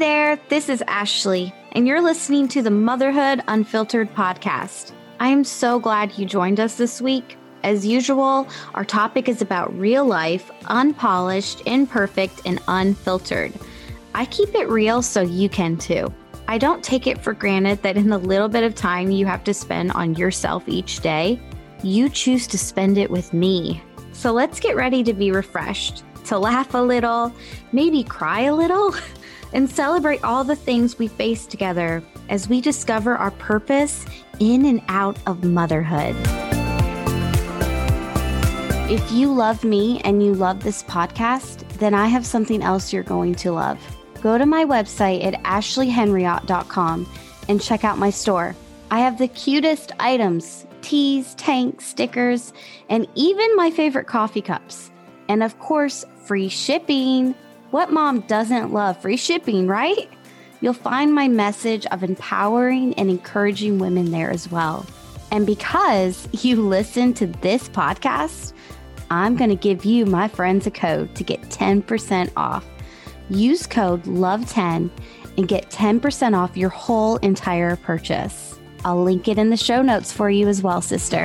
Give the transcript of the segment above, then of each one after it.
there, this is Ashley, and you're listening to the Motherhood Unfiltered podcast. I am so glad you joined us this week. As usual, our topic is about real life, unpolished, imperfect, and unfiltered. I keep it real so you can too. I don't take it for granted that in the little bit of time you have to spend on yourself each day, you choose to spend it with me. So let's get ready to be refreshed, to laugh a little, maybe cry a little, and celebrate all the things we face together as we discover our purpose in and out of motherhood. If you love me and you love this podcast, then I have something else you're going to love. Go to my website at ashleyhenriot.com and check out my store. I have the cutest items teas, tanks, stickers, and even my favorite coffee cups. And of course, free shipping. What mom doesn't love free shipping, right? You'll find my message of empowering and encouraging women there as well. And because you listen to this podcast, I'm going to give you, my friends, a code to get 10% off. Use code LOVE10 and get 10% off your whole entire purchase. I'll link it in the show notes for you as well, sister.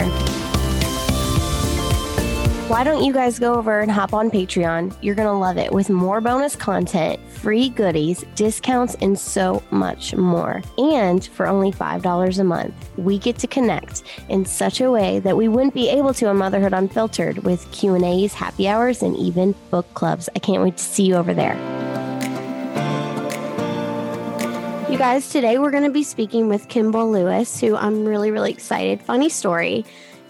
Why don't you guys go over and hop on Patreon? You're going to love it with more bonus content, free goodies, discounts, and so much more. And for only $5 a month, we get to connect in such a way that we wouldn't be able to on Motherhood Unfiltered with Q&As, happy hours, and even book clubs. I can't wait to see you over there. You guys, today we're going to be speaking with Kimball Lewis, who I'm really, really excited. Funny story.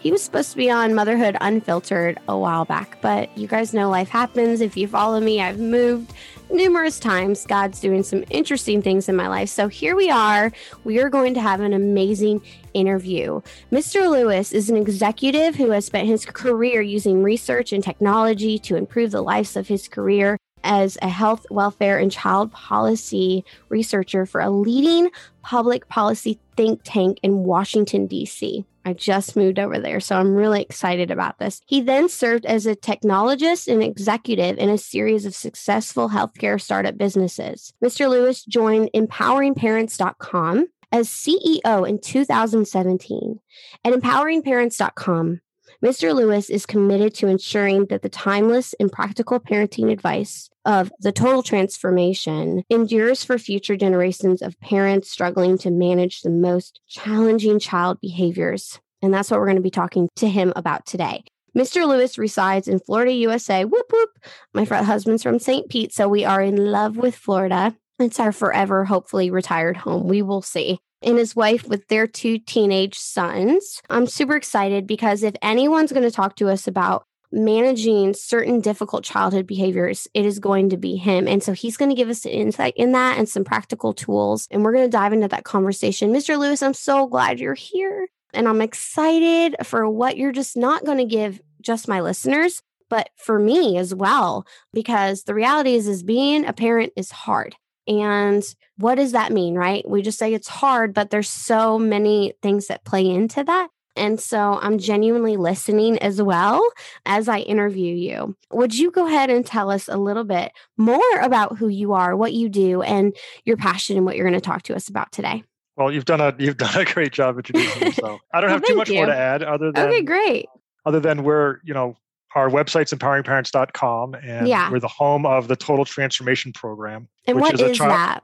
He was supposed to be on Motherhood Unfiltered a while back, but you guys know life happens. If you follow me, I've moved numerous times. God's doing some interesting things in my life. So here we are. We are going to have an amazing interview. Mr. Lewis is an executive who has spent his career using research and technology to improve the lives of his career as a health, welfare, and child policy researcher for a leading public policy think tank in Washington, D.C. I just moved over there, so I'm really excited about this. He then served as a technologist and executive in a series of successful healthcare startup businesses. Mr. Lewis joined empoweringparents.com as CEO in 2017. At empoweringparents.com, Mr. Lewis is committed to ensuring that the timeless and practical parenting advice of the total transformation endures for future generations of parents struggling to manage the most challenging child behaviors. And that's what we're going to be talking to him about today. Mr. Lewis resides in Florida, USA. Whoop whoop. My husband's from St. Pete, so we are in love with Florida. It's our forever, hopefully retired home. We will see and his wife with their two teenage sons. I'm super excited because if anyone's going to talk to us about managing certain difficult childhood behaviors, it is going to be him. And so he's going to give us an insight in that and some practical tools. And we're going to dive into that conversation. Mr. Lewis, I'm so glad you're here. And I'm excited for what you're just not going to give just my listeners, but for me as well, because the reality is, is being a parent is hard. And what does that mean, right? We just say it's hard, but there's so many things that play into that. And so I'm genuinely listening as well as I interview you. Would you go ahead and tell us a little bit more about who you are, what you do, and your passion and what you're going to talk to us about today? Well, you've done a you've done a great job introducing yourself. I don't have too much you. more to add other than Okay, great. Other than we're, you know, our website's empoweringparents.com and yeah. we're the home of the total transformation program and what is, is that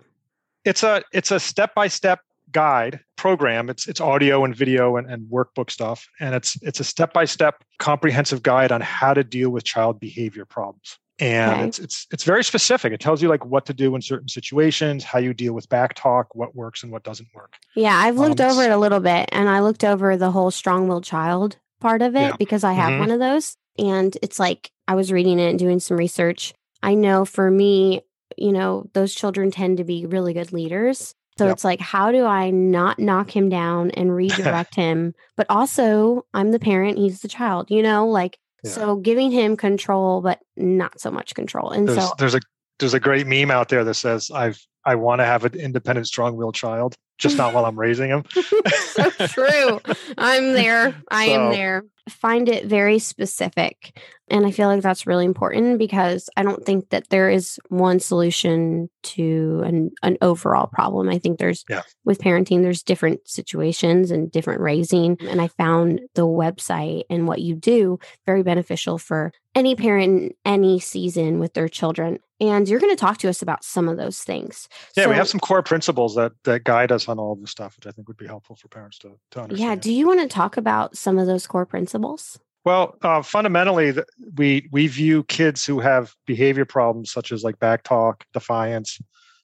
it's a it's a step-by-step guide program it's it's audio and video and, and workbook stuff and it's it's a step-by-step comprehensive guide on how to deal with child behavior problems and okay. it's it's it's very specific it tells you like what to do in certain situations how you deal with back talk what works and what doesn't work yeah i've looked um, over it a little bit and i looked over the whole strong-willed child part of it yeah. because i have mm-hmm. one of those and it's like I was reading it and doing some research. I know for me, you know, those children tend to be really good leaders. So yep. it's like, how do I not knock him down and redirect him? But also, I'm the parent, he's the child, you know, like, yeah. so giving him control, but not so much control. And there's, so there's a, there's a great meme out there that says, I've, I want to have an independent, strong-willed child, just not while I'm raising him. so true. I'm there. I so, am there. Find it very specific. And I feel like that's really important because I don't think that there is one solution to an, an overall problem. I think there's, yeah. with parenting, there's different situations and different raising. And I found the website and what you do very beneficial for any parent any season with their children. And you're going to talk to us about some of those things. Yeah, so, we have some core principles that that guide us on all of this stuff, which I think would be helpful for parents to, to understand. Yeah. Do you want to talk about some of those core principles? Well, uh, fundamentally, we we view kids who have behavior problems such as like back talk, defiance,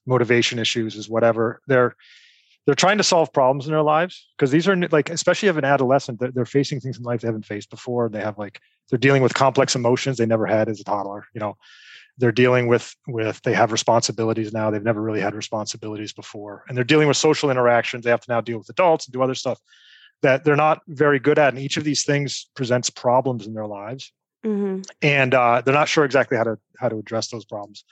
motivation issues, is whatever they're they're trying to solve problems in their lives because these are like especially of an adolescent they're, they're facing things in life they haven't faced before they have like they're dealing with complex emotions they never had as a toddler you know they're dealing with with they have responsibilities now. They've never really had responsibilities before. And they're dealing with social interactions. They have to now deal with adults and do other stuff that they're not very good at. And each of these things presents problems in their lives. Mm-hmm. and uh, they're not sure exactly how to how to address those problems.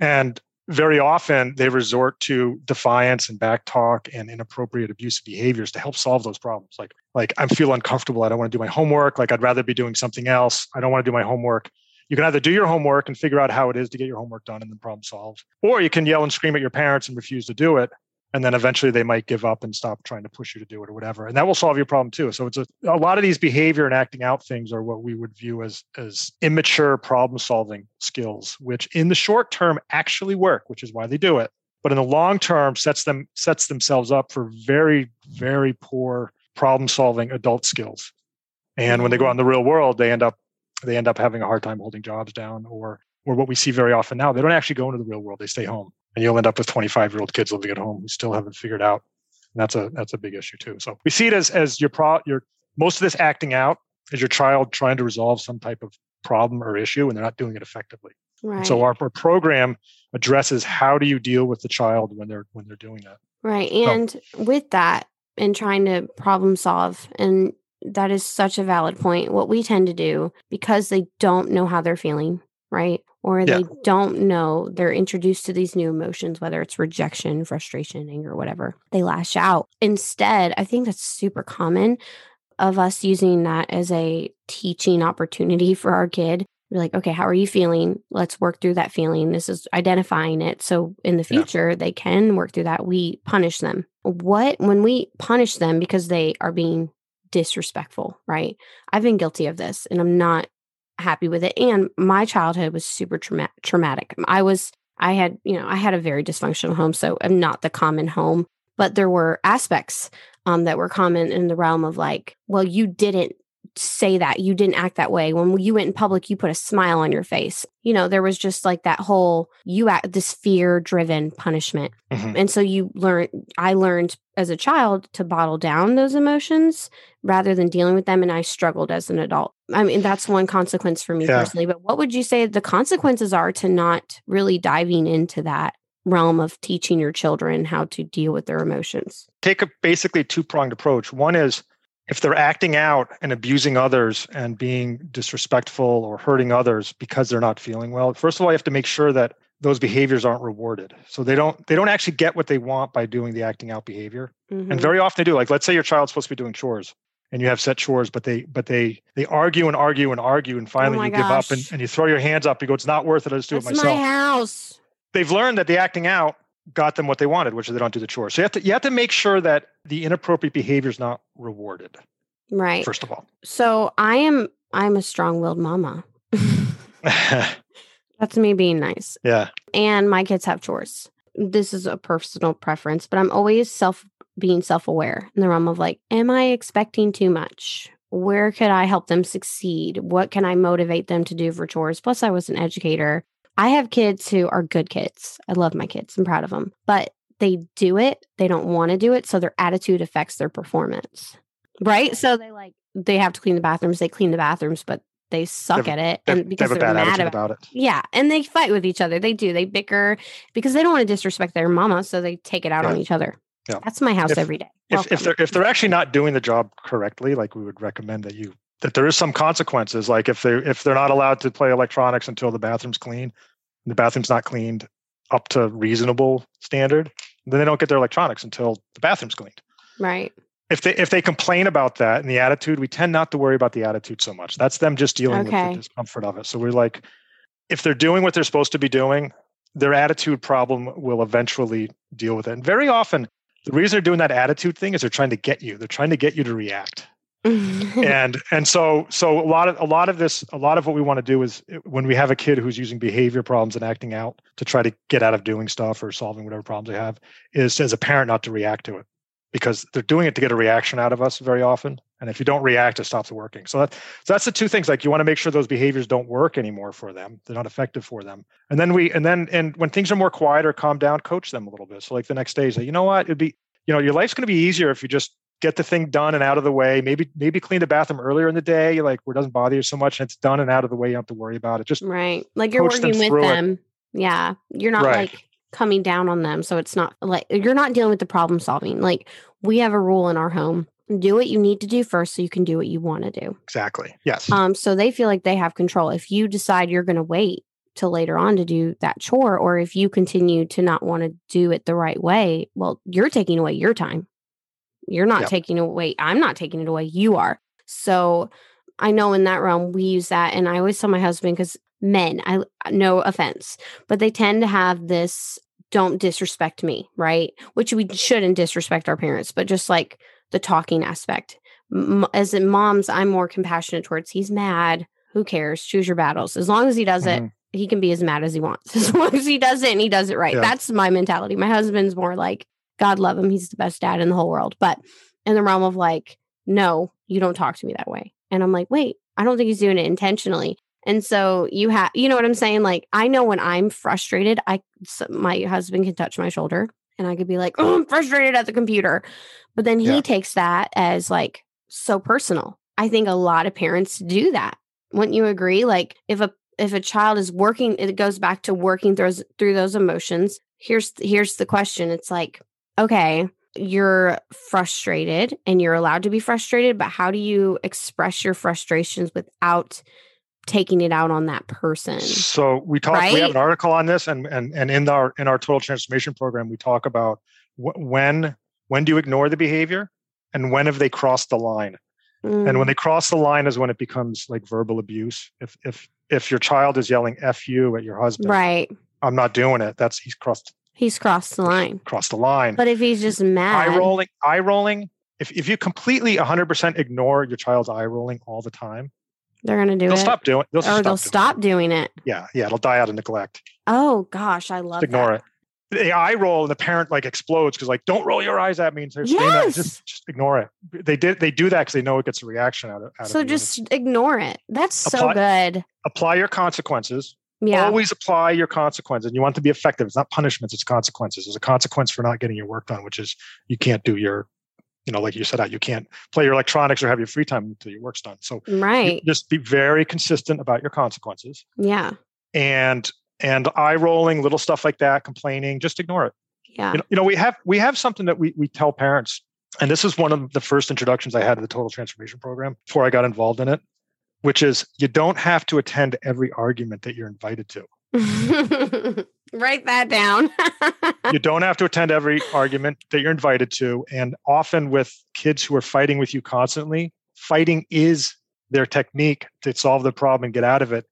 And very often they resort to defiance and back talk and inappropriate abusive behaviors to help solve those problems. Like like i feel uncomfortable. I don't want to do my homework. Like i'd rather be doing something else. I don't want to do my homework you can either do your homework and figure out how it is to get your homework done and then problem solved, or you can yell and scream at your parents and refuse to do it. And then eventually they might give up and stop trying to push you to do it or whatever. And that will solve your problem too. So it's a, a lot of these behavior and acting out things are what we would view as, as immature problem solving skills, which in the short term actually work, which is why they do it. But in the long term sets them sets themselves up for very, very poor problem solving adult skills. And when they go out in the real world, they end up they end up having a hard time holding jobs down or or what we see very often now they don't actually go into the real world they stay home. And you'll end up with 25 year old kids living at home who still haven't figured out. And that's a that's a big issue too. So we see it as as your pro your most of this acting out is your child trying to resolve some type of problem or issue and they're not doing it effectively. Right. so our, our program addresses how do you deal with the child when they're when they're doing that. Right. And so, with that and trying to problem solve and that is such a valid point. What we tend to do because they don't know how they're feeling, right? Or yeah. they don't know they're introduced to these new emotions, whether it's rejection, frustration, anger, whatever, they lash out. Instead, I think that's super common of us using that as a teaching opportunity for our kid. We're like, okay, how are you feeling? Let's work through that feeling. This is identifying it. So in the future, yeah. they can work through that. We punish them. What, when we punish them because they are being disrespectful, right? I've been guilty of this and I'm not happy with it. And my childhood was super trauma- traumatic. I was, I had, you know, I had a very dysfunctional home. So I'm not the common home, but there were aspects um, that were common in the realm of like, well, you didn't say that you didn't act that way. When you went in public you put a smile on your face. You know there was just like that whole you act this fear driven punishment. Mm-hmm. and so you learn i learned as a child to bottle down those emotions rather than dealing with them and i struggled as an adult. I mean that's one consequence for me yeah. personally but what would you say the consequences are to not really diving into that realm of teaching your children how to deal with their emotions? Take a basically two pronged approach. One is if they're acting out and abusing others and being disrespectful or hurting others because they're not feeling well first of all you have to make sure that those behaviors aren't rewarded. So they don't they don't actually get what they want by doing the acting out behavior. Mm-hmm. and very often they do. Like let's say your child's supposed to be doing chores and you have set chores but they but they they argue and argue and argue and finally oh you gosh. give up and, and you throw your hands up you go it's not worth it. I'll just do That's it myself. my house. They've learned that the acting out got them what they wanted, which is they don't do the chores. So you have to you have to make sure that the inappropriate behavior is not rewarded. Right. First of all. So I am I'm a strong-willed mama. That's me being nice. Yeah. And my kids have chores. This is a personal preference, but I'm always self being self-aware in the realm of like, am I expecting too much? Where could I help them succeed? What can I motivate them to do for chores? Plus, I was an educator. I have kids who are good kids. I love my kids. I'm proud of them. But they do it, they don't want to do it. So their attitude affects their performance. Right? So they like, they have to clean the bathrooms. They clean the bathrooms, but they suck at it and because they are mad about, it. Yeah, and they fight with each other. They do. They bicker because they don't want to disrespect their mama, so they take it out yeah. on each other. Yeah. That's my house if, every day. If, if they're if they're actually not doing the job correctly, like we would recommend that you that there is some consequences. Like if they if they're not allowed to play electronics until the bathroom's clean, the bathroom's not cleaned, up to reasonable standard, then they don't get their electronics until the bathroom's cleaned. Right. If they if they complain about that and the attitude, we tend not to worry about the attitude so much. That's them just dealing Okay. with the discomfort of it. So we're like, if they're doing what they're supposed to be doing, their attitude problem will eventually deal with it. And very often, the reason they're doing that attitude thing is they're trying to get you. They're trying to get you to react. and and so so a lot of a lot of this a lot of what we want to do is uh, when we have a kid who's using behavior problems and acting out to try to get out of doing stuff or solving whatever problems they have is as a parent not to react to it. Because they're doing it to get a reaction out of us very often and if you don't react it stops working. So that so that's the two things like you want to make sure those behaviors don't work anymore for them they're not effective for them. And then we and then and when things are more quiet or calm down coach them a little bit. So like the next day say you know what? It'd be you know your life's going to be easier if you just get the thing done and out of the way. Maybe maybe clean the bathroom earlier in the day, like where it doesn't bother you so much, and it's done and out of the way. You don't have to worry about it. Just right. Like you're coach them working with through it. them. Yeah. You're not Right. like coming down on them. So it's not like you're not dealing with the problem solving. Like we have a rule in our home. Do what you need to do first so you can do what you want to do. exactly yes, Um, so they feel like they have control. If you decide you're going to wait till later on to do that chore, or if you continue to not want to do it the right way, well, you're taking away your time. You're not Yep. taking away, I'm not taking it away. You are. So I know in that realm, we use that. And I always tell my husband, because men, I no offense, but they tend to have this don't disrespect me, right? Which we shouldn't disrespect our parents, but just like the talking aspect. As in moms, I'm more compassionate towards he's mad. Who cares? Choose your battles. As long as he does it, Mhm. he can be as mad as he wants. As long as he does it and he does it right. Yeah. That's my mentality. My husband's more like, God love him. He's the best dad in the whole world. But in the realm of like, no, you don't talk to me that way. And I'm like, wait, I don't think he's doing it intentionally. And so you have, you know what I'm saying? Like, I know when I'm frustrated, I, s my husband can touch my shoulder and I could be like, oh, I'm frustrated at the computer. But then he Yeah. takes that as like so personal. I think a lot of parents do that. Wouldn't you agree? Like, if a if a child is working, it goes back to working through those, through those emotions. Here's here's the question. It's like, okay, you're frustrated and you're allowed to be frustrated, but how do you express your frustrations without taking it out on that person? So we talk. We have an article on this, and and and in our in our total transformation program, we talk about wh- when when do you ignore the behavior, and when have they crossed the line. And Mm, when they cross the line is when it becomes like verbal abuse. If if if your child is yelling "f you" at your husband, right. I'm not doing it. That's he's crossed He's crossed the line. crossed the line. But if he's just mad, eye rolling, eye rolling. If if you completely 100% ignore your child's eye rolling all the time, they're gonna do they'll it. stop doing. They'll or stop they'll doing stop doing it. it. Yeah, yeah, it'll die out of neglect. Oh gosh, I love Just ignore that. it. The eye roll and the parent like explodes because like don't roll your eyes at me and that. Yes. Just just ignore it. They did they do that because they know it gets a reaction out of. Out So of just ignore it. That's so good. apply your consequences. Yeah. Always apply your consequences. And you want to be effective. It's not punishments, it's consequences. There's a consequence for not getting your work done, which is you can't do your, you know, like you said out, you can't play your electronics or have your free time until your work's done. So right. just be very consistent about your consequences Yeah. and and eye rolling, little stuff like that, complaining, just ignore it. Yeah. You know, you know, we have we have something that we we tell parents, and this is one of the first introductions I had to the total transformation program before I got involved in it, which is you don't have to attend every argument that you're invited to. Write that down. you don't have to attend every argument that you're invited to. And often with kids who are fighting with you constantly, fighting is their technique to solve the problem and get out of it.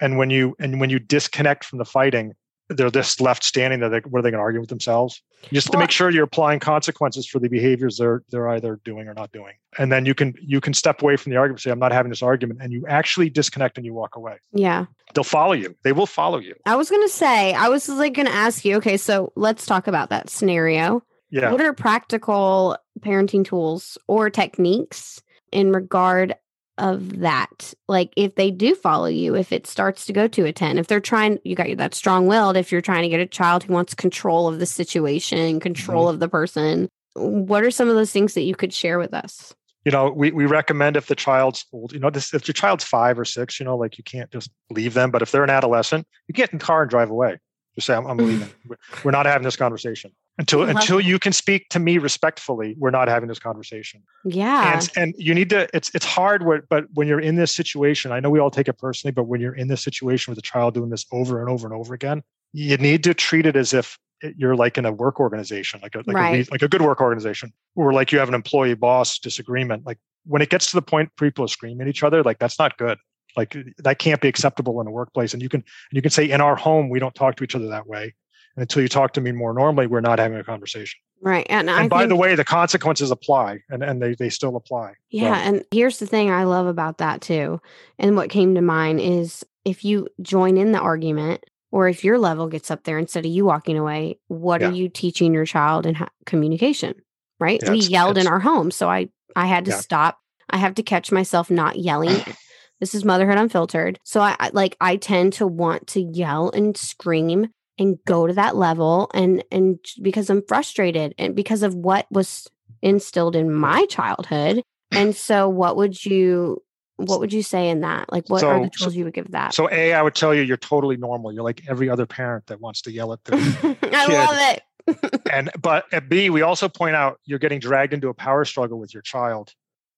And when you and when you disconnect from the fighting, they're just left standing there. They, what are they going to argue with themselves? Just to make sure you're applying consequences for the behaviors they're they're either doing or not doing. And then you can you can step away from the argument, say, I'm not having this argument, and you actually disconnect and you walk away. yeah. They'll follow you. They will follow you. I was gonna say, I was like gonna ask you, okay, so let's talk about that scenario. Yeah. What are practical parenting tools or techniques in regard of that? Like if they do follow you, if it starts to go to a 10, if they're trying, you got that strong willed, if you're trying to get a child who wants control of the situation, control Mm-hmm. of the person, what are some of those things that you could share with us? you know we, we recommend if the child's old you know this if your child's five or six you know like you can't just leave them but if they're an adolescent you get in the car and drive away just say i'm, I'm leaving We're- not having this conversation until uh-huh. until you can speak to me respectfully we're not having this conversation Yeah. and and you need to it's it's hard but when you're in this situation i know we all take it personally but when you're in this situation with a child doing this over and over and over again you need to treat it as if you're like in a work organization, like a like, Right. a, like a good work organization, or like you have an employee boss disagreement. Like when it gets to the point people are screaming at each other, like that's not good. Like that can't be acceptable in a workplace. And you can you can say in our home we don't talk to each other that way. And until you talk to me more normally, we're not having a conversation. Right. And, and by think, the way, the consequences apply, and and they they still apply. So- yeah. And here's the thing I love about that too. And what came to mind is if you join in the argument, or if your level gets up there instead of you walking away, what Yeah. are you teaching your child in ha- communication? Right. Yeah, we yelled in our home. So I, I had to Yeah. stop. I have to catch myself not yelling. This is motherhood unfiltered. So I, I like, I tend to want to yell and scream and go to that level and and because I'm frustrated and because of what was instilled in my childhood. And so what would you what would you say in that? Like what are the So- tools you would give that? So a, I would tell you, you're totally normal. You're like every other parent that wants to yell at their I love it. and but at B, we also point out you're getting dragged into a power struggle with your child,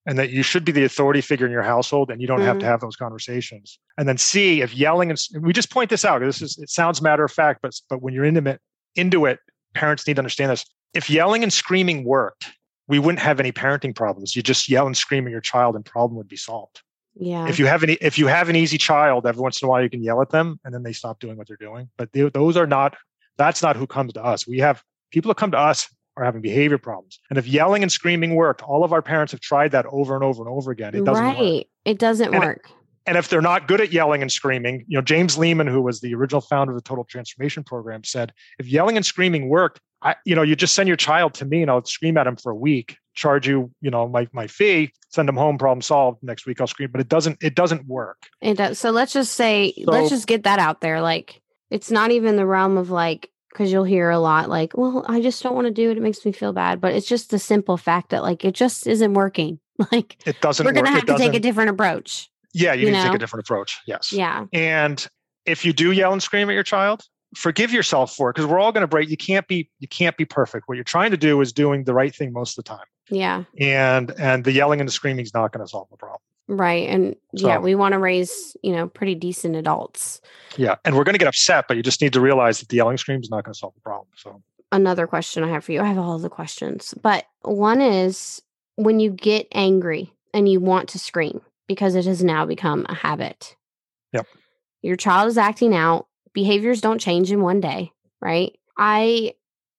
and that you should be the authority figure in your household, and you don't have to mm-hmm. have those conversations. And then C, if yelling and we just point this out, this is it sounds matter of fact, but but when you're intimate into it, parents need to understand this. If yelling and screaming worked, we wouldn't have any parenting problems. You just yell and scream at your child, and problem would be solved. Yeah. If you have any, if you have an easy child, every once in a while you can yell at them, and then they stop doing what they're doing. But they, those are not. That's not who comes to us. We have people that come to us are having behavior problems. And if yelling and screaming worked, all of our parents have tried that over and over and over again. It doesn't right. work. It doesn't And it- work. And if they're not good at yelling and screaming, you know, James Lehman, who was the original founder of the Total Transformation Program, said, if yelling and screaming worked, I, you know, you just send your child to me and I'll scream at him for a week, charge you, you know, my my fee, send them home, problem solved. Next week I'll scream. But it doesn't, it doesn't work. It does. So let's just say, let's just get that out there. Like, it's not even the realm of like, because you'll hear a lot like, well, I just don't want to do it. It makes me feel bad. But it's just the simple fact that like it just isn't working. Like, It doesn't we're going to work. have to take a different approach. Yeah, you, you need to take a different approach. Yes. Yeah. And if you do yell and scream at your child, forgive yourself for it because we're all going to break. You can't be you can't be perfect. What you're trying to do is doing the right thing most of the time. Yeah. And and the yelling and the screaming is not going to solve the problem. Right. And yeah, we want to raise, you know, pretty decent adults. Yeah. And we're going to get upset, but you just need to realize that the yelling scream is not going to solve the problem. So Another question I have for you. I have all the questions, but one is when you get angry and you want to scream because it has now become a habit. Yep. Your child is acting out. Behaviors don't change in one day, right? I,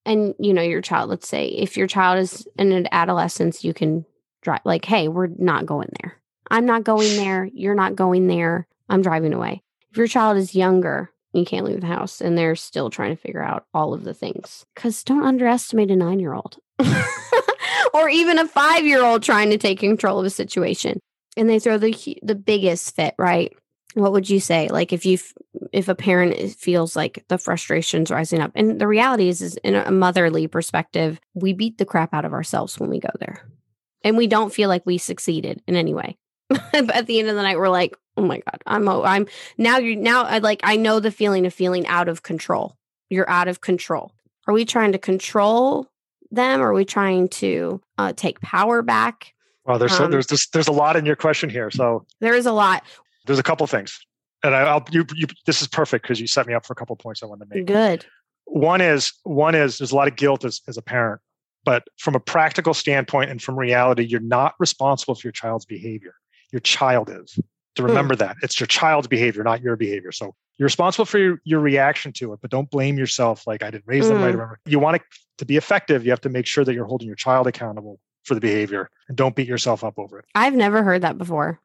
and you know, your child, let's say if your child is in an adolescence, you can drive, like, hey, we're not going there. I'm not going there. You're not going there. I'm driving away. If your child is younger, you can't leave the house and they're still trying to figure out all of the things. Because don't underestimate a nine year old or even a five year old trying to take control of a situation. And they throw the the biggest fit, right? What would you say? Like if you if a parent feels like the frustrations rising up, and the reality is, is in a motherly perspective, we beat the crap out of ourselves when we go there, and we don't feel like we succeeded in any way. but at the end of the night, we're like, oh my god, I'm I'm now you now I like I know the feeling of feeling out of control. You're out of control. Are we trying to control them? Are we trying to uh, take power back? well, there's so Um, there's this, there's a lot in your question here. So There is a lot. there's a couple things, and I, I'll you, you this is perfect because you set me up for a couple points I want to make. Good. one is one is there's a lot of guilt as, as a parent but from a practical standpoint and from reality you're not responsible for your child's behavior your child is to remember that it's your child's behavior not your behavior so you're responsible for your, your reaction to it but don't blame yourself like i didn't raise them right Mm. remember you want it to be effective you have to make sure that you're holding your child accountable for the behavior and don't beat yourself up over it I've never heard that before.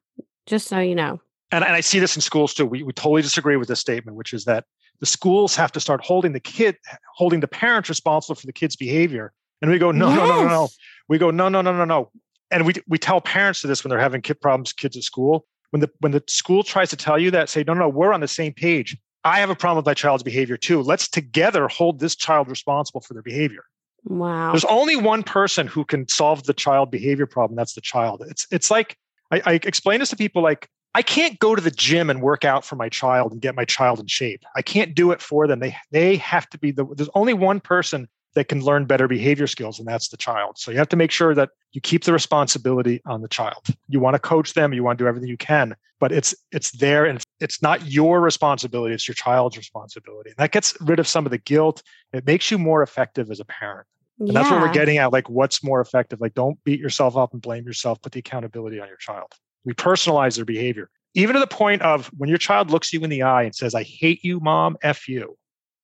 Just so you know. and, and I see this in schools too. We, we totally disagree with this statement, which is that the schools have to start holding the kid, holding the parents responsible for the kid's behavior. And we go, no, no, no, no, no. We go, no, no, no, no, no. And we we tell parents to this when they're having kid problems, kids at school. When the when the school tries to tell you that, say, no, no, we're on the same page. I have a problem with my child's behavior too. Let's together hold this child responsible for their behavior. Wow. There's only one person who can solve the child behavior problem. That's the child. It's it's like I, I explain this to people like I can't go to the gym and work out for my child and get my child in shape. I can't do it for them. They they have to be the. There's only one person that can learn better behavior skills, and that's the child. So you have to make sure that you keep the responsibility on the child. You want to coach them, you want to do everything you can, but it's it's there and it's not your responsibility, it's your child's responsibility. And that gets rid of some of the guilt. It makes you more effective as a parent. And yeah. that's what we're getting at. Like, what's more effective? Like, don't beat yourself up and blame yourself. Put the accountability on your child. We personalize their behavior, even to the point of when your child looks you in the eye and says, I hate you, mom, F you.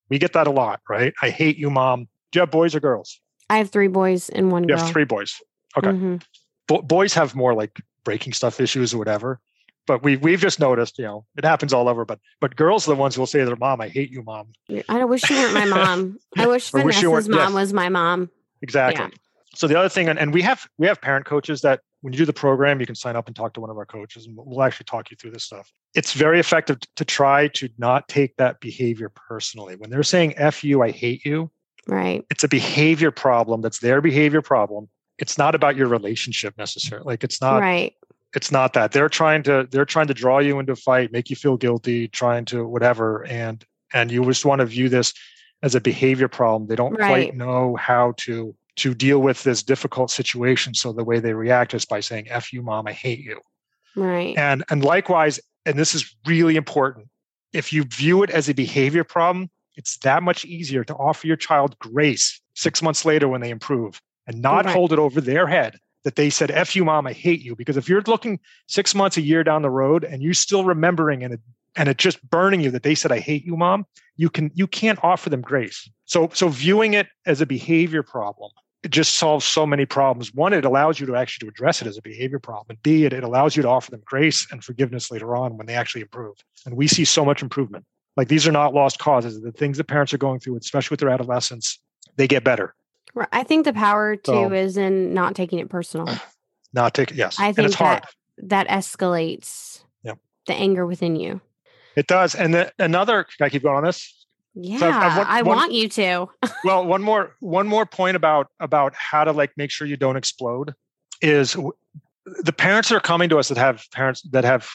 We get that a lot, right? I hate you, mom. Do you have boys or girls? I have three boys and one you girl. You have three boys. Okay. Mm-hmm. Bo- boys have more like breaking stuff issues or whatever. But we we've just noticed, you know, it happens all over. But but girls are the ones who will say to their mom, "I hate you, mom." I wish you weren't my mom. I wish Vanessa's wish mom yes. was my mom. Exactly. Yeah. So the other thing, and, and we have we have parent coaches that when you do the program, you can sign up and talk to one of our coaches, and we'll actually talk you through this stuff. It's very effective to try to not take that behavior personally. When they're saying "f you," I hate you. Right. It's a behavior problem. That's their behavior problem. It's not about your relationship necessarily. Like it's not. Right. It's not that they're trying to they're trying to draw you into a fight, make you feel guilty, trying to whatever, and and you just want to view this as a behavior problem. They don't right. quite know how to to deal with this difficult situation. So the way they react is by saying, F you, mom, I hate you. Right. And and likewise, and this is really important, if you view it as a behavior problem, it's that much easier to offer your child grace six months later when they improve and not right. hold it over their head that they said, F you, mom, I hate you. Because if you're looking six months, a year down the road and you're still remembering and it and it's just burning you that they said, I hate you, mom, you can you can't offer them grace. So so viewing it as a behavior problem it just solves so many problems. One, it allows you to actually to address it as a behavior problem. And B, it, it allows you to offer them grace and forgiveness later on when they actually improve. And we see so much improvement. Like these are not lost causes. The things that parents are going through, especially with their adolescents, they get better. I think the power too so, is in not taking it personal. Not taking yes. I think that that escalates yep. the anger within you. It does. And the, another, can I keep going on this? Yeah, so I've, I've one, I one, want you to. well, one more one more point about about how to like make sure you don't explode is the parents that are coming to us that have parents that have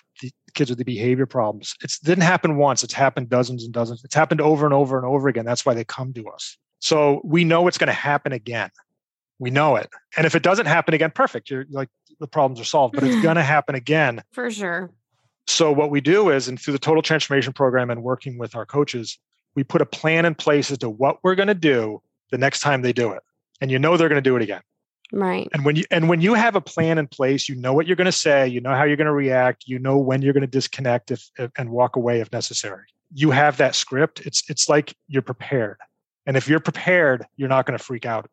kids with the behavior problems. It didn't happen once; it's happened dozens and dozens. It's happened over and over and over again. That's why they come to us. So we know it's going to happen again. We know it, and if it doesn't happen again, perfect. You're like the problems are solved. But it's going to happen again for sure. So what we do is, and through the total transformation program and working with our coaches, we put a plan in place as to what we're going to do the next time they do it and you know they're going to do it again right. And when you and when you have a plan in place you know what you're going to say you know how you're going to react you know when you're going to disconnect if, if, and walk away if necessary. You have that script. It's it's like you're prepared. And if you're prepared you're not going to freak out.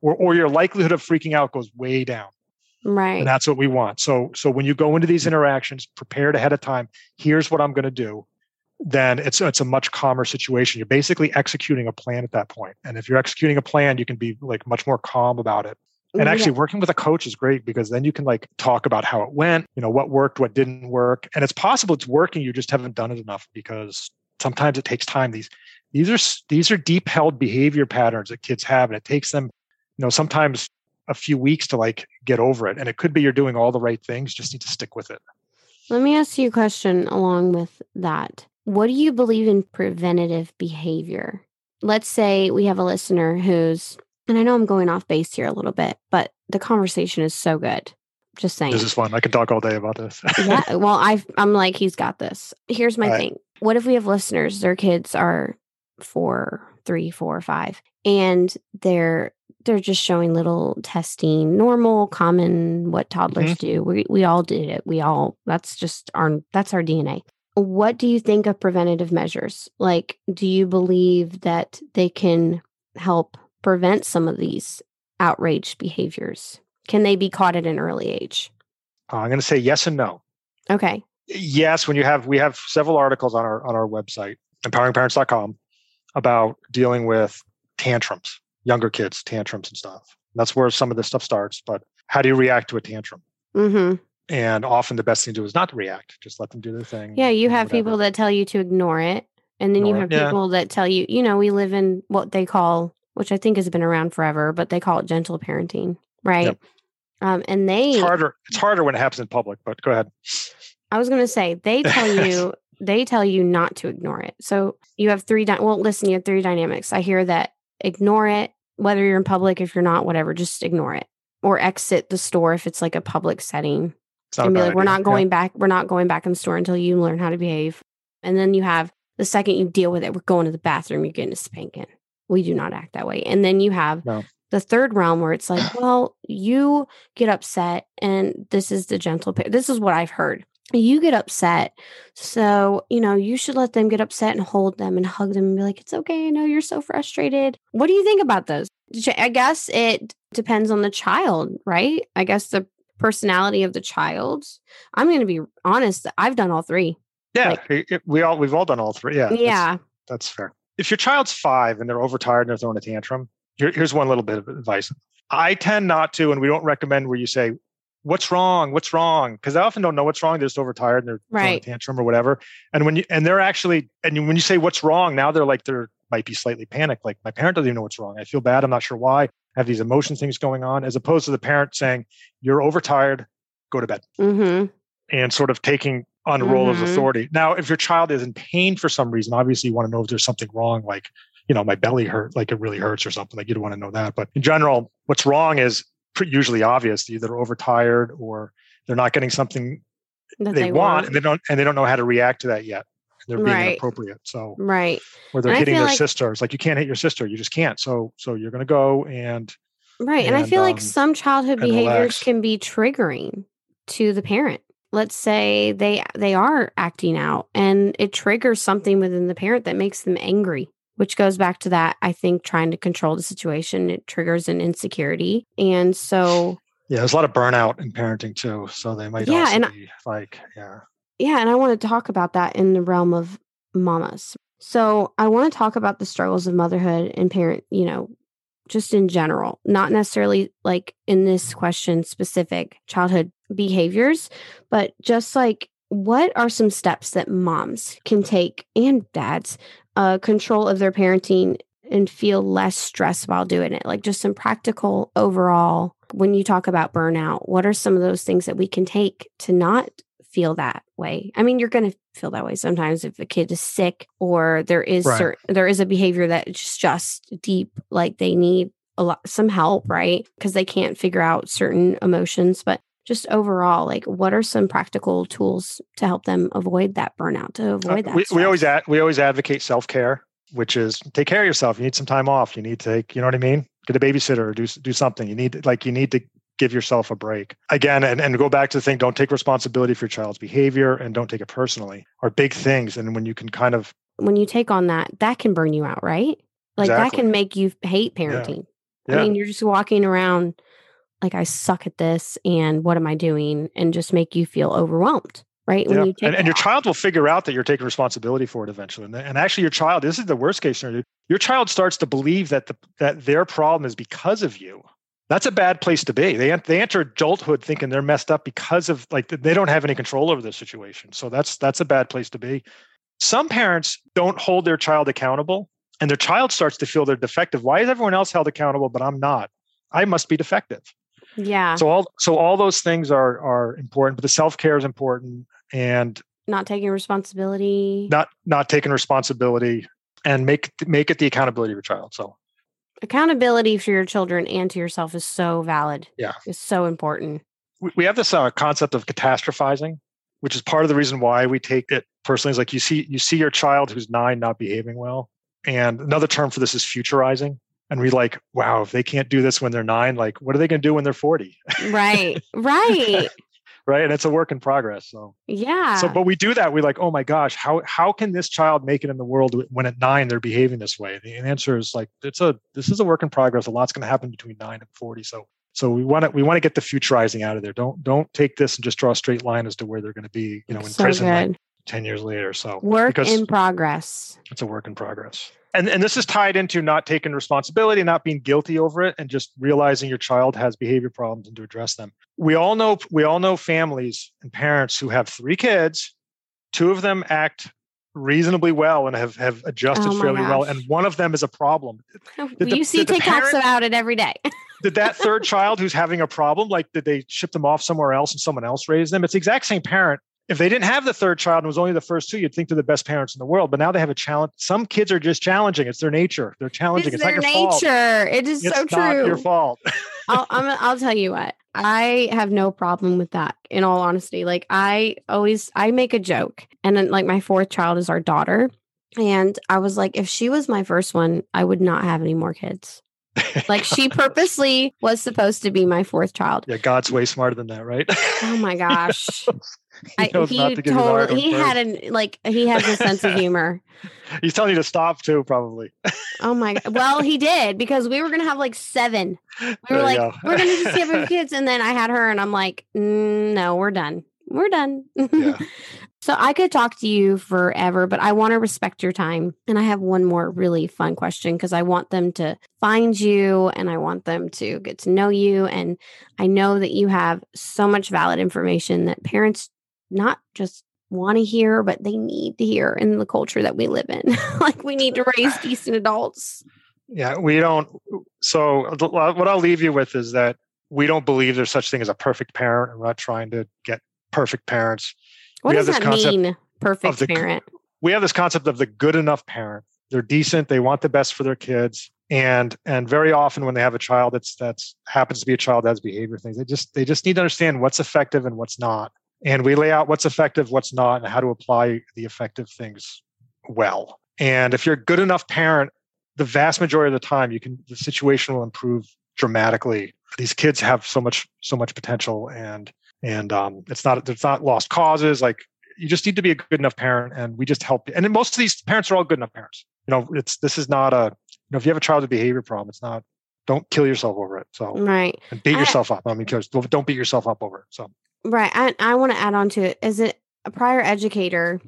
Or or your likelihood of freaking out goes way down. Right. and that's what we want. So so when you go into these interactions prepared ahead of time here's what i'm going to do then it's it's a much calmer situation. You're basically executing a plan at that point. And if you're executing a plan, you can be like much more calm about it. And actually yeah. working with a coach is great because then you can like talk about how it went, you know, what worked, what didn't work. And it's possible it's working, you just haven't done it enough because sometimes it takes time. These these are these are deep held behavior patterns that kids have and it takes them, you know, sometimes a few weeks to like get over it. And it could be you're doing all the right things, just need to stick with it. Let me ask you a question along with that. What do you believe in preventative behavior? Let's say we have a listener who's, and I know I'm going off base here a little bit, but the conversation is so good. Just saying. This is fun. I could talk all day about this. yeah. Well, I I'm like, he's got this. Here's my thing. What if we have listeners, their kids are four, three, four, five, and they're they're just showing little testing, normal, common, what toddlers mm-hmm. do. We we all did it. We all that's just our that's our DNA what do you think of preventative measures? Like, do you believe that they can help prevent some of these outraged behaviors? Can they be caught at an early age? I'm going to say yes and no. Okay. Yes, when you have we have several articles on our on our website empoweringparents.com about dealing with tantrums, younger kids tantrums and stuff. That's where some of this stuff starts. But how do you react to a tantrum? Mm-hmm. And often the best thing to do is not to react, just let them do their thing. Yeah, you have whatever. people that tell you to ignore it. And then ignore you have it. people yeah. that tell you, you know, we live in what they call, which I think has been around forever, but they call it gentle parenting, right? Yep. Um, and they it's harder. It's harder when it happens in public. But go ahead. I was going to say they tell you they tell you not to ignore it. So you have three. Di- well, listen, you have three dynamics. I hear that ignore it, whether you're in public, if you're not, whatever, just ignore it or exit the store if it's like a public setting and be like, we're not going back. We're not going back in the store until you learn how to behave. And then you have the second you deal with it, we're going to the bathroom, you're getting a spanking. We do not act that way. And then you have No. the third realm where it's like, well, you get upset, and this is the gentle. This is what I've heard. You get upset, so you know you should let them get upset and hold them and hug them and be like, "It's okay. I know you're so frustrated." What do you think about those? I guess it depends on the child, right? I guess the personality of the child. I'm going to be honest. I've done all three. Yeah, like- we all we've all done all three. Yeah, that's- yeah. that's fair. If your child's five and they're overtired and they're throwing a tantrum, here, here's one little bit of advice. I tend not to, and we don't recommend where you say, "What's wrong? What's wrong?" Because I often don't know what's wrong. They're just overtired and they're throwing a tantrum or whatever. And when you and they're actually and when you say what's wrong, now they're like they're might be slightly panicked. Like my parent doesn't even know what's wrong. I feel bad. I'm not sure why. I have these emotion things going on, as opposed to the parent saying, "You're overtired. Go to bed." Mm-hmm. and sort of taking on the role of Mhm. authority. Now, if your child is in pain for some reason, obviously you want to know if there's something wrong, like, you know, my belly hurt, like it really hurts or something. Like you don't want to know that. But in general, what's wrong is pretty usually obvious. They're either overtired or they're not getting something That they, want, and they don't and they don't know how to react to that yet. They're being Right. inappropriate. So Right. or they're And hitting their like- sister. It's like you can't hit your sister. You just can't. So so you're gonna go and Right. And, I and, feel like um, some childhood behaviors relax. can be triggering to the parent. Let's say they they are acting out and it triggers something within the parent that makes them angry, which goes back to that I think trying to control the situation, it triggers an insecurity. And so yeah, there's a lot of burnout in parenting too. So they might Yeah, also and be like, yeah. yeah, and I want to talk about that in the realm of mamas. So I want to talk about the struggles of motherhood and parent, you know, just in general, not necessarily like in this question specific childhood behaviors, but just like what are some steps that moms can take and dads uh, control of their parenting and feel less stress while doing it? Like just some practical overall. When you talk about burnout, what are some of those things that we can take to not feel that way. I mean, you're going to feel that way sometimes if a kid is sick or there is Right. certain, there is a behavior that is just deep, like they need a lot some help, right? Because they can't figure out certain emotions. But just overall, like, what are some practical tools to help them avoid that burnout, to Uh, avoid that? we, we always ad, we always advocate self care, which is take care of yourself. You need some time off. You need to take, you know what I mean? Get a babysitter or do do something. You need like you need to give yourself a break again and, and go back to the thing don't take responsibility for your child's behavior and don't take it personally are big things and when you can kind of when you take on that, that can burn you out, right? Like that can make you hate parenting. yeah I mean, you're just walking around like I suck at this and what am I doing? And just make you feel overwhelmed, right? When yeah. you take and, and your child will figure out that you're taking responsibility for it eventually and, and actually your child this is the worst case scenario your child starts to believe that the that their problem is because of you that's a bad place to be. They they enter adulthood thinking they're messed up because of like they don't have any control over the situation. So that's that's a bad place to be. Some parents don't hold their child accountable and their child starts to feel they're defective. Why is everyone else held accountable but i'm not? I must be defective. Yeah, so all so all those things are are important but the self-care is important and not taking responsibility. not not taking responsibility and make make it the accountability of your child. So Accountability for your children and to yourself is so valid. Yeah. It's so important. we, have this uh, concept of catastrophizing which is part of the reason why we take it personally is like you see you see your child who's nine not behaving well and another term for this is futurizing and we like wow if they can't do this when they're nine like what are they going to do when they're 40 Right. right. Right? And it's a work in progress so. Yeah. so but we do that we like oh my gosh how how can this child make it in the world when at nine they're behaving this way? The answer is like it's a this is a work in progress a lot's going to happen between nine and 40 so so we want to we want to get the futurizing out of there. Don't don't take this and just draw a straight line as to where they're going to be you know in so prison like 10 years later so Work in progress. it's a work in progress and and this is tied into not taking responsibility not being guilty over it and just realizing your child has behavior problems and to address them. We all know we all know families and parents who have three kids. Two of them act reasonably well and have have adjusted Oh fairly well and one of them is a problem. Did the- you see the TikToks parent- about it every day. did that third child who's having a problem like did they ship them off somewhere else and someone else raised them? It's the exact same parent if they didn't have the third child and was only the first two, you'd think they're the best parents in the world. But now they have a challenge. Some kids are just challenging. It's their nature. They're challenging. It's, it's their not your nature. fault. It is It's so not true. your fault. I'll, I'm, I'll tell you what. I have no problem with that. In all honesty, like I always, I make a joke, and then like my fourth child is our daughter, and I was like, if she was my first one, I would not have any more kids. Like she purposely was supposed to be my fourth child. yeah, God's way smarter than that, right? Oh my gosh. he I, he to give you the hard totally he had an like he has a sense of humor. He's telling you to stop too, probably. Oh my god. Well, he did because we were gonna have like seven. We were There like, go. we're gonna just have kids, and then I had her, and I'm like, "Mm, no, we're done. We're done. Yeah. so I could talk to you forever, but I want to respect your time. And I have one more really fun question because I want them to find you and I want them to get to know you. And I know that you have so much valid information that parents not just want to hear, but they need to hear in the culture that we live in. like we need to raise decent adults. Yeah, we don't. So what I'll leave you with is that we don't believe there's such thing as a perfect parent, and we're not trying to get perfect parents. What We does that mean? Perfect the parent. We have this concept of the good enough parent. They're decent. They want the best for their kids, and and very often when they have a child that's that's happens to be a child that has behavior things, they just they just need to understand what's effective and what's not. And we lay out what's effective, what's not, and how to apply the effective things well. And if you're a good enough parent, the vast majority of the time, you can the situation will improve dramatically. These kids have so much so much potential, and and um, it's not it's not lost causes. Like you just need to be a good enough parent, and we just help. And then most of these parents are all good enough parents. You know, it's this is not a you know if you have a child with a behavior problem, it's not. Don't kill yourself over it. So Right. and beat I- yourself up. I mean, don't beat yourself up over it. So Right. I, I want to add on to it. As a, a prior educator,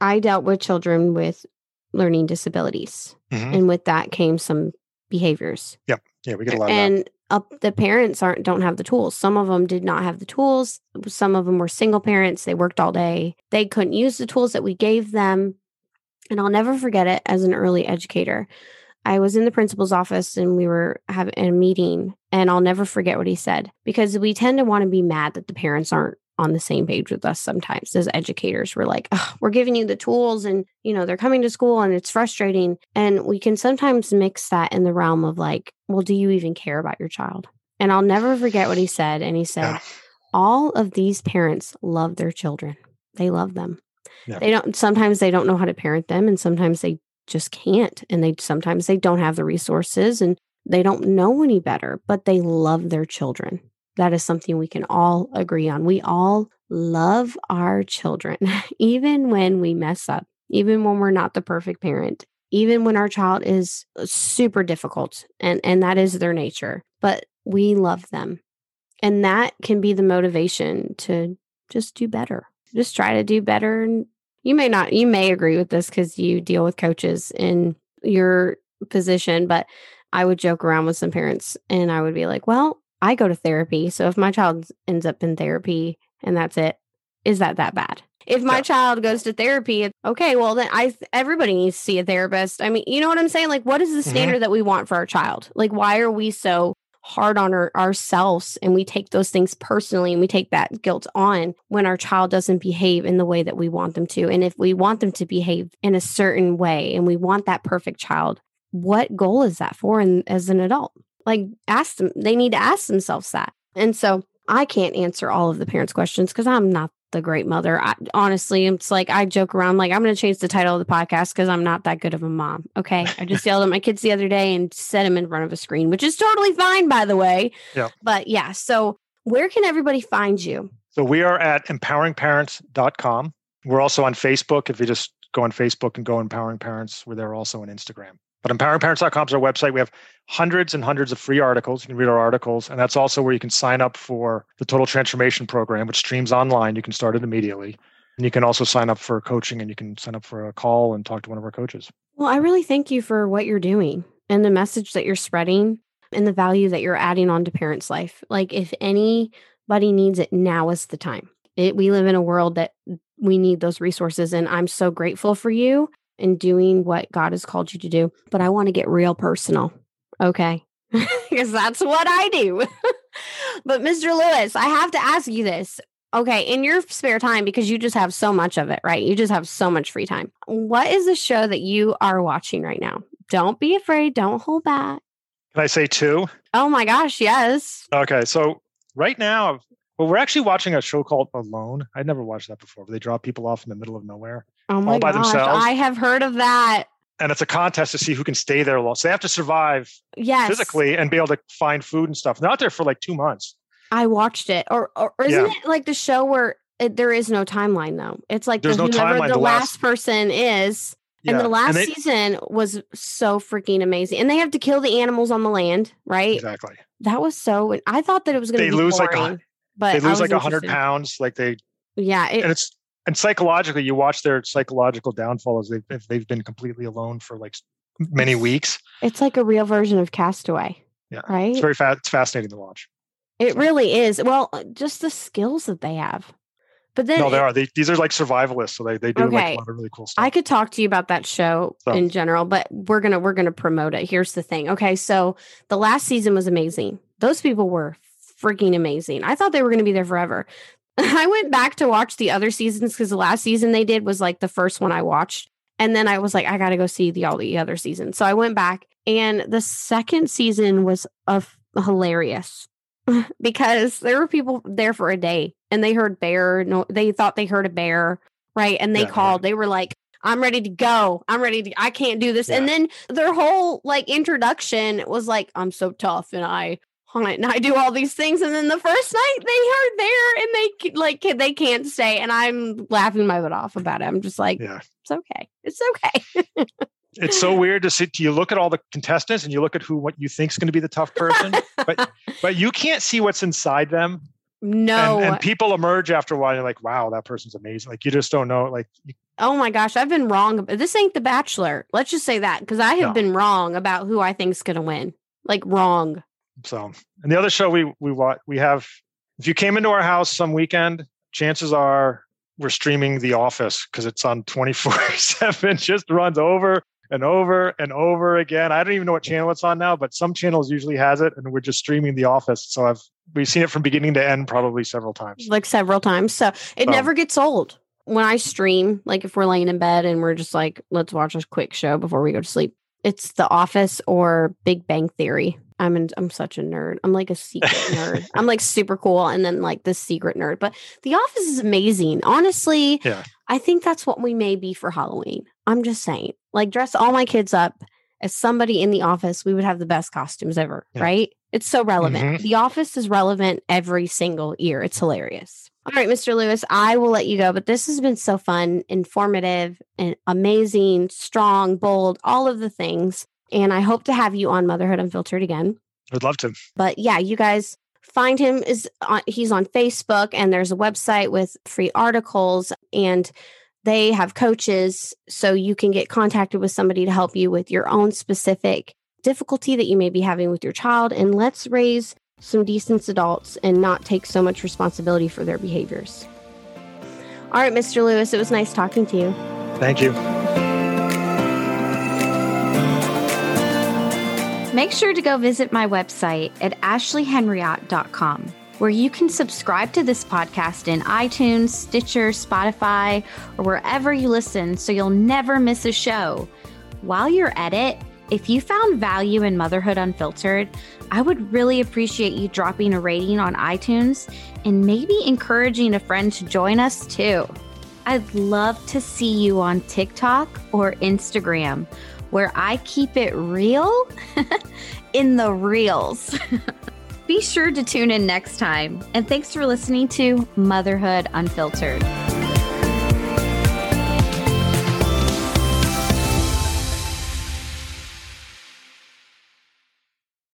I dealt with children with learning disabilities. Mhm. And with that came some behaviors. Yep. Yeah, we get a lot of that. and up the parents aren't don't have the tools. Some of them did not have the tools. Some of them were single parents. They worked all day. They couldn't use the tools that we gave them. And I'll never forget it as an early educator. I was in the principal's office and we were having a meeting and I'll never forget what he said because we tend to want to be mad that the parents aren't on the same page with us sometimes as educators. We're like "Ugh, we're giving you the tools and you know they're coming to school and it's frustrating. And we can sometimes mix that in the realm of like well do you even care about your child? And i'll never forget what he said and he said Yeah. all of these parents love their children. They love them. Yeah. they don't sometimes they don't know how to parent them and sometimes they just can't and they sometimes they don't have the resources and they don't know any better but they love their children. That is something we can all agree on. We all love our children even when we mess up even when we're not the perfect parent even when our child is uh, super difficult and and that is their nature but we love them. And that can be the motivation to just do better. Just try to do better you may not you may agree with this because you deal with coaches in your position but i would joke around with some parents and i would be like well i go to therapy so if my child ends up in therapy and that's it is that that bad if my Yeah. child goes to therapy okay well then i everybody needs to see a therapist i mean you know what i'm saying like what is the Mhm. standard that we want for our child like why are we so hard on our, ourselves and we take those things personally and we take that guilt on when our child doesn't behave in the way that we want them to. And if we want them to behave in a certain way and we want that perfect child what goal is that for and as an adult? Like ask them they need to ask themselves that. And so i can't answer all of the parents questions because i'm not the great mother I, honestly it's like i joke around like i'm going to change the title of the podcast because i'm not that good of a mom okay i just yelled at my kids the other day and set them in front of a screen which is totally fine by the way Yeah. but yeah so where can everybody find you So we are at empoweringparents.com. We're also on Facebook. If you just go on Facebook and go Empowering Parents, we're there also on Instagram. But empoweringparents.com is our website. We have hundreds and hundreds of free articles. You can read our articles. And that's also where you can sign up for the Total Transformation Program, which streams online. You can start it immediately. And you can also sign up for coaching and you can sign up for a call and talk to one of our coaches. well i really thank you for what you're doing and the message that you're spreading and the value that you're adding on to parents life like if anybody needs it now is the time it, we live in a world that we need those resources and i'm so grateful for you and doing what god has called you to do but i want to get real personal okay because that's what i do but mr lewis i have to ask you this Okay, in your spare time, because you just have so much of it, right? You just have so much free time. What is the show that you are watching right now? Don't be afraid. Don't hold back. Can I say two? Oh my gosh, yes. Okay, so right now, well, we're actually watching a show called Alone. I'd never watched that before. Where they drop people off in the middle of nowhere, Oh my by gosh, themselves? I have heard of that. and it's a contest to see who can stay there long. So they have to survive Yes, physically and be able to find food and stuff. They're out there for like two months. I watched it. Or, or, isn't Yeah. it like the show where it, there is no timeline though? It's like There's the, no whoever timeline. the The last, last- person is. And the last they- season was so freaking amazing. And they have to kill the animals on the land, right? exactly. That was so. I thought that it was going to. be lose, like, a but They lose like a hundred pounds. Like they Yeah, it, and it's and psychologically, you watch their psychological downfall as they've if they've been completely alone for like many weeks. it's like a real version of Castaway. Yeah, right. It's very fast. It's fascinating to watch. It really is. Well, uh, just the skills that they have. But then No, they it- are. They, these are like survivalists, so they, they do like a lot of really cool stuff. I could talk to you about that show So- in general, but we're gonna we're gonna promote it. Here's the thing. Okay, so the last season was amazing. Those people were freaking amazing. I thought they were gonna be there forever. I went back to watch the other seasons because the last season they did was like the first one I watched. And then I was like, I gotta go see the all the other seasons. So I went back and the second season was uh, of hilarious because there were people there for a day and they heard bear. No, they thought they heard a bear, right? And they Yeah, called. They were like, I'm ready to go. I'm ready to, I can't do this. And then their whole like introduction was like, I'm so tough and I and I do all these things. And then the first night they are there and they like, they can't stay. And I'm laughing my butt off about it. I'm just like, yeah. it's okay. It's okay. It's so weird to see. You look at all the contestants and you look at who what you think is going to be the tough person, but but you can't see what's inside them. no. And, and people emerge after a while. You're like, wow, that person's amazing. Like you just don't know. Like you- Oh my gosh, I've been wrong. This ain't The Bachelor. Let's just say that because I have No. been wrong about who I think's going to win. Like wrong. So. And the other show we we watch we have. If you came into our house some weekend, chances are we're streaming The Office because it's on 24 seven. Just runs over and over and over again. I don't even know what channel it's on now, but some channels usually has it, and we're just streaming The Office. So I've we've seen it from beginning to end probably several times. Like several times. So it So- never gets old. When I stream, like if we're laying in bed and we're just like, let's watch a quick show before we go to sleep, it's The Office or Big Bang Theory. I'm in, I'm such a nerd. I'm like a secret nerd. I'm like super cool and then like the secret nerd. But The Office is amazing. Honestly, Yeah. I think that's what we may be for Halloween. I'm just saying. Like dress all my kids up as somebody in the office, we would have the best costumes ever, Yeah. right? It's so relevant. Mhm. The office is relevant every single year. It's hilarious. All right, Mr. Lewis, I will let you go, but this has been so fun, informative, and amazing, strong, bold, all of the things. And I hope to have you on Motherhood Unfiltered again. I'd love to. But yeah, you guys find him is on, he's on Facebook and there's a website with free articles and they have coaches so you can get contacted with somebody to help you with your own specific difficulty that you may be having with your child and let's raise some decent adults and not take so much responsibility for their behaviors. All right, Mr. Lewis, it was nice talking to you. Thank you. Make sure to go visit my website at ashleyhenriott.com, where you can subscribe to this podcast in iTunes, Stitcher, Spotify, or wherever you listen so you'll never miss a show. While you're at it, if you found value in Motherhood Unfiltered, I would really appreciate you dropping a rating on iTunes and maybe encouraging a friend to join us too. I'd love to see you on TikTok or Instagram, where I keep it real in the reels. Be sure to tune in next time. And thanks for listening to Motherhood Unfiltered.